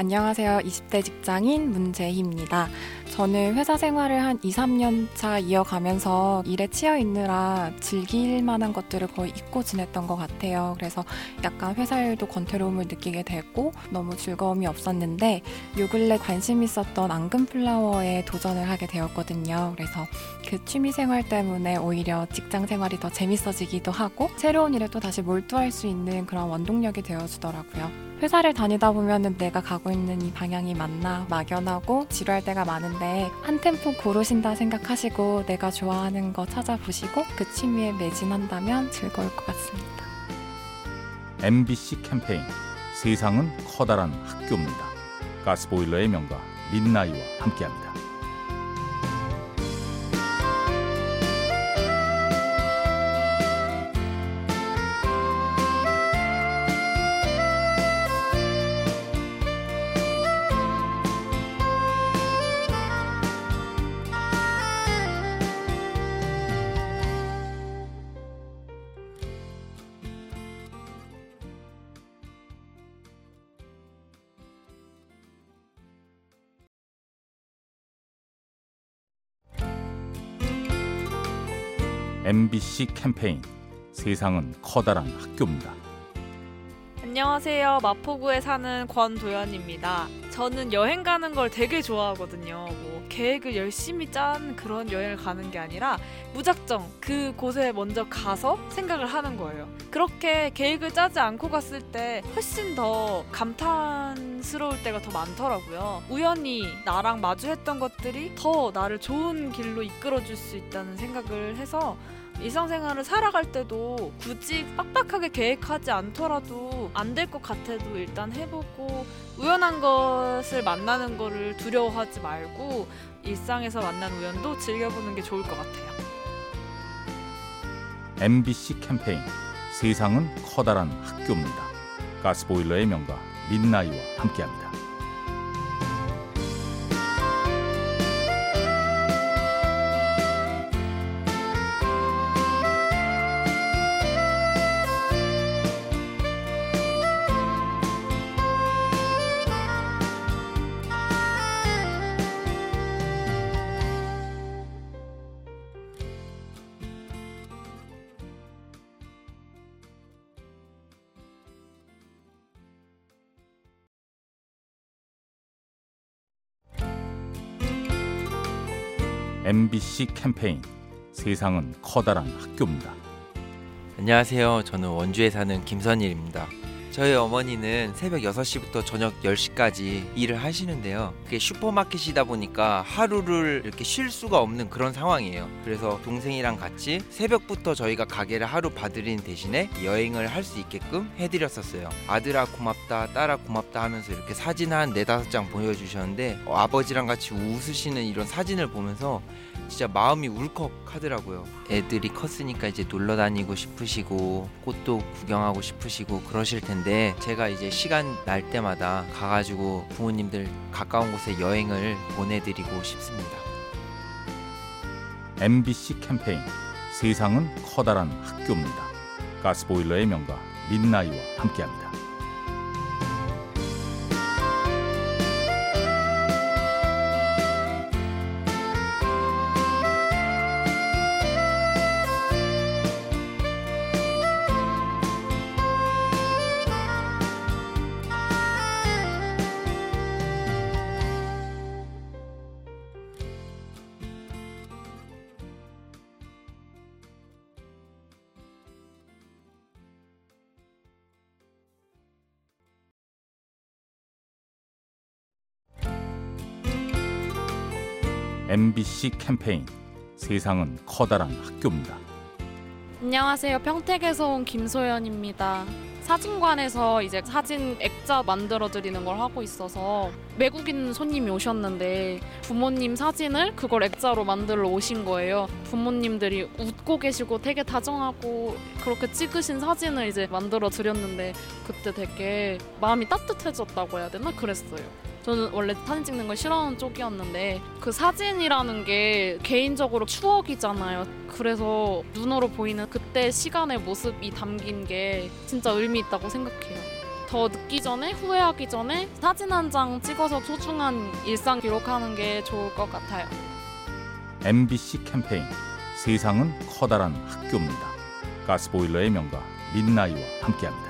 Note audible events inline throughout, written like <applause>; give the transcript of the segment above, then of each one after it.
안녕하세요. 20대 직장인 문재희입니다. 저는 회사 생활을 한 2, 3년 차 이어가면서 일에 치여 있느라 즐길 만한 것들을 거의 잊고 지냈던 것 같아요. 그래서 약간 회사 일도 권태로움을 느끼게 되고 너무 즐거움이 없었는데 요 근래 관심 있었던 앙금 플라워에 도전을 하게 되었거든요. 그래서 그 취미 생활 때문에 오히려 직장 생활이 더 재밌어지기도 하고 새로운 일에 또 다시 몰두할 수 있는 그런 원동력이 되어주더라고요. 회사를 다니다 보면은 내가 가고 있는 이 방향이 맞나 막연하고 지루할 때가 많은데 한 템포 고르신다 생각하시고 내가 좋아하는 거 찾아보시고 그 취미에 매진한다면 즐거울 것 같습니다. MBC 캠페인 세상은 커다란 학교입니다. 가스보일러의 명가 민나이와 함께합니다. MBC 캠페인 세상은 커다란 학교입니다. 안녕하세요. 마포구에 사는 권도연입니다. 저는 여행 가는 걸 되게 좋아하거든요. 뭐 계획을 열심히 짠 그런 여행을 가는 게 아니라 무작정 그 곳에 먼저 가서 생각을 하는 거예요. 그렇게 계획을 짜지 않고 갔을 때 훨씬 더 감탄스러울 때가 더 많더라고요. 우연히 나랑 마주했던 것들이 더 나를 좋은 길로 이끌어 줄 수 있다는 생각을 해서 일상생활을 살아갈 때도 굳이 빡빡하게 계획하지 않더라도 안 될 것 같아도 일단 해보고 우연한 것을 만나는 거를 두려워하지 말고 일상에서 만난 우연도 즐겨보는 게 좋을 것 같아요. MBC 캠페인 세상은 커다란 학교입니다. 가스보일러의 명가 민나이와 함께합니다. MBC 캠페인 세상은 커다란 학교입니다. 안녕하세요. 저는 원주에 사는 김선일입니다. 저희 어머니는 새벽 6시부터 저녁 10시까지 일을 하시는데요. 그게 슈퍼마켓이다 보니까 하루를 이렇게 쉴 수가 없는 그런 상황이에요. 그래서 동생이랑 같이 새벽부터 저희가 가게를 하루 봐드리는 대신에 여행을 할 수 있게끔 해드렸었어요. 아들아 고맙다, 딸아 고맙다 하면서 이렇게 사진 한 네다섯 장 보여주셨는데 어, 아버지랑 같이 웃으시는 이런 사진을 보면서 진짜 마음이 울컥하더라고요. 애들이 컸으니까 이제 놀러 다니고 싶으시고 꽃도 구경하고 싶으시고 그러실 텐데 제가 이제 시간 날 때마다 가가지고 부모님들 가까운 곳에 여행을 보내드리고 싶습니다. MBC 캠페인 세상은 커다란 학교입니다. 가스보일러의 명가 민나이와 함께합니다. MBC 캠페인 세상은 커다란 학교입니다. 안녕하세요. 평택에서 온 김소연입니다. 사진관에서 이제 사진 액자 만들어 드리는 걸 하고 있어서 외국인 손님이 오셨는데 부모님 사진을 그걸 액자로 만들러 오신 거예요. 부모님들이 웃고 계시고 되게 다정하고 그렇게 찍으신 사진을 이제 만들어 드렸는데 그때 되게 마음이 따뜻해졌다고 해야 되나 그랬어요. 저는 원래 사진 찍는 걸 싫어하는 쪽이었는데 그 사진이라는 게 개인적으로 추억이잖아요. 그래서 눈으로 보이는 그때 시간의 모습이 담긴 게 진짜 의미 있다고 생각해요. 더 늦기 전에 후회하기 전에 사진 한 장 찍어서 소중한 일상 기록하는 게 좋을 것 같아요. MBC 캠페인 세상은 커다란 학교입니다. 가스보일러의 명가 민나이와 함께합니다.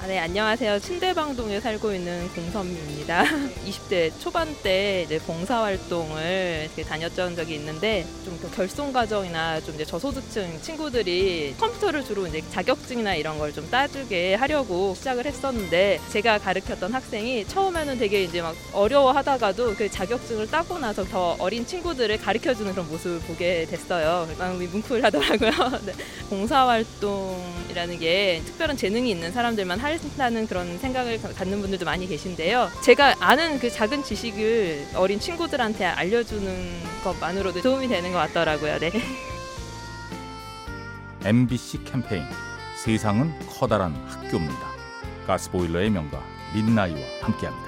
아, 네, 안녕하세요. 침대방동에 살고 있는 공선미입니다. <laughs> 20대 초반 때 이제 봉사활동을 다녔던 적이 있는데 좀그 결손 가정이나 좀 이제 저소득층 친구들이 컴퓨터를 주로 이제 자격증이나 이런 걸 좀 따주게 하려고 시작을 했었는데 제가 가르쳤던 학생이 처음에는 되게 이제 막 어려워하다가도 그 자격증을 따고 나서 더 어린 친구들을 가르쳐주는 그런 모습을 보게 됐어요. 마음이 뭉클하더라고요. <laughs> 네. 봉사활동이라는 게 특별한 재능이 있는 사람들만 한다는 그런 생각을 가- 갖는 분들도 많이 계신데요. 제가 아는 그 작은 지식을 어린 친구들한테 알려주는 것만으로도 도움이 되는 것 같더라고요. 네. <laughs> MBC 캠페인 세상은 커다란 학교입니다. 가스보일러의 명가 민나이와 함께합니다.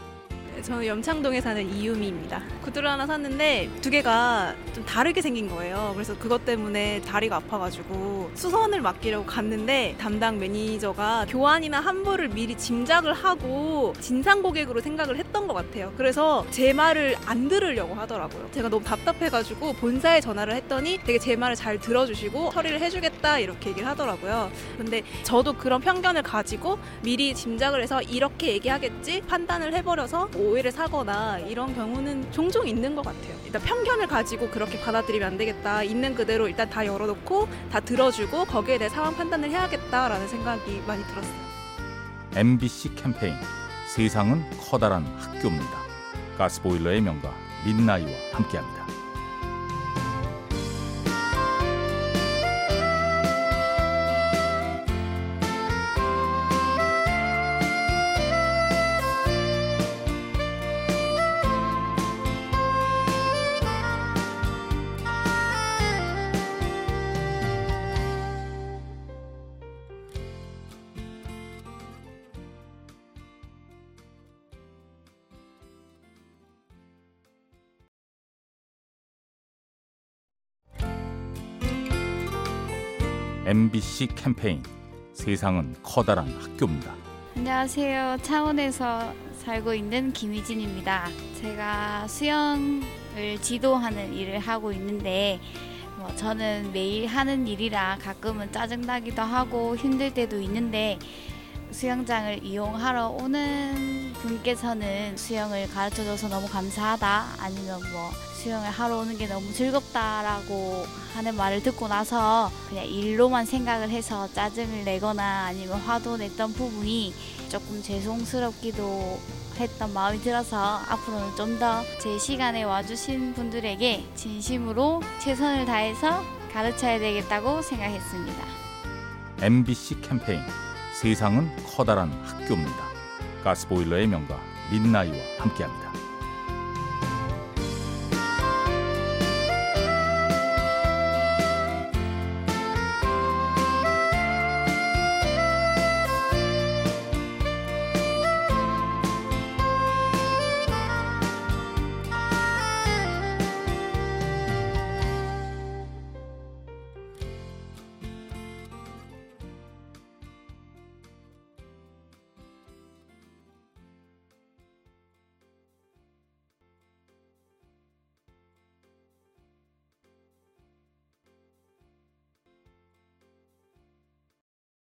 저는 염창동에 사는 이유미입니다. 구두를 하나 샀는데 두 개가 좀 다르게 생긴 거예요. 그래서 그것 때문에 다리가 아파가지고 수선을 맡기려고 갔는데 담당 매니저가 교환이나 환불을 미리 짐작을 하고 진상 고객으로 생각을 했던 것 같아요. 그래서 제 말을 안 들으려고 하더라고요. 제가 너무 답답해가지고 본사에 전화를 했더니 되게 제 말을 잘 들어주시고 처리를 해주겠다 이렇게 얘기를 하더라고요. 근데 저도 그런 편견을 가지고 미리 짐작을 해서 이렇게 얘기하겠지 판단을 해버려서 오 해를 사거나 이런 경우는 종종 있는 것 같아요. 일단 편견을 가지고 그렇게 받아들이면 안 되겠다. 있는 그대로 일단 다 열어놓고 다 들어주고 거기에 대해 상황 판단을 해야겠다라는 생각이 많이 들었어요. MBC 캠페인 세상은 커다란 학교입니다. 가스보일러의 명가 민나이와 함께합니다. MBC 캠페인 세상은 커다란 학교입니다. 안녕하세요. 창원에서 살고 있는 김희진입니다. 제가 수영을 지도하는 일을 하고 있는데 뭐 저는 매일 하는 일이라 가끔은 짜증나기도 하고 힘들 때도 있는데 수영장을 이용하러 오는 분께서는 수영을 가르쳐줘서 너무 감사하다 아니면 뭐 수영을 하러 오는 게 너무 즐겁다라고 하는 말을 듣고 나서 그냥 일로만 생각을 해서 짜증을 내거나 아니면 화도 냈던 부분이 조금 죄송스럽기도 했던 마음이 들어서 앞으로는 좀 더 제 시간에 와주신 분들에게 진심으로 최선을 다해서 가르쳐야 되겠다고 생각했습니다. MBC 캠페인 세상은 커다란 학교입니다. 가스보일러의 명가 민나이와 함께합니다.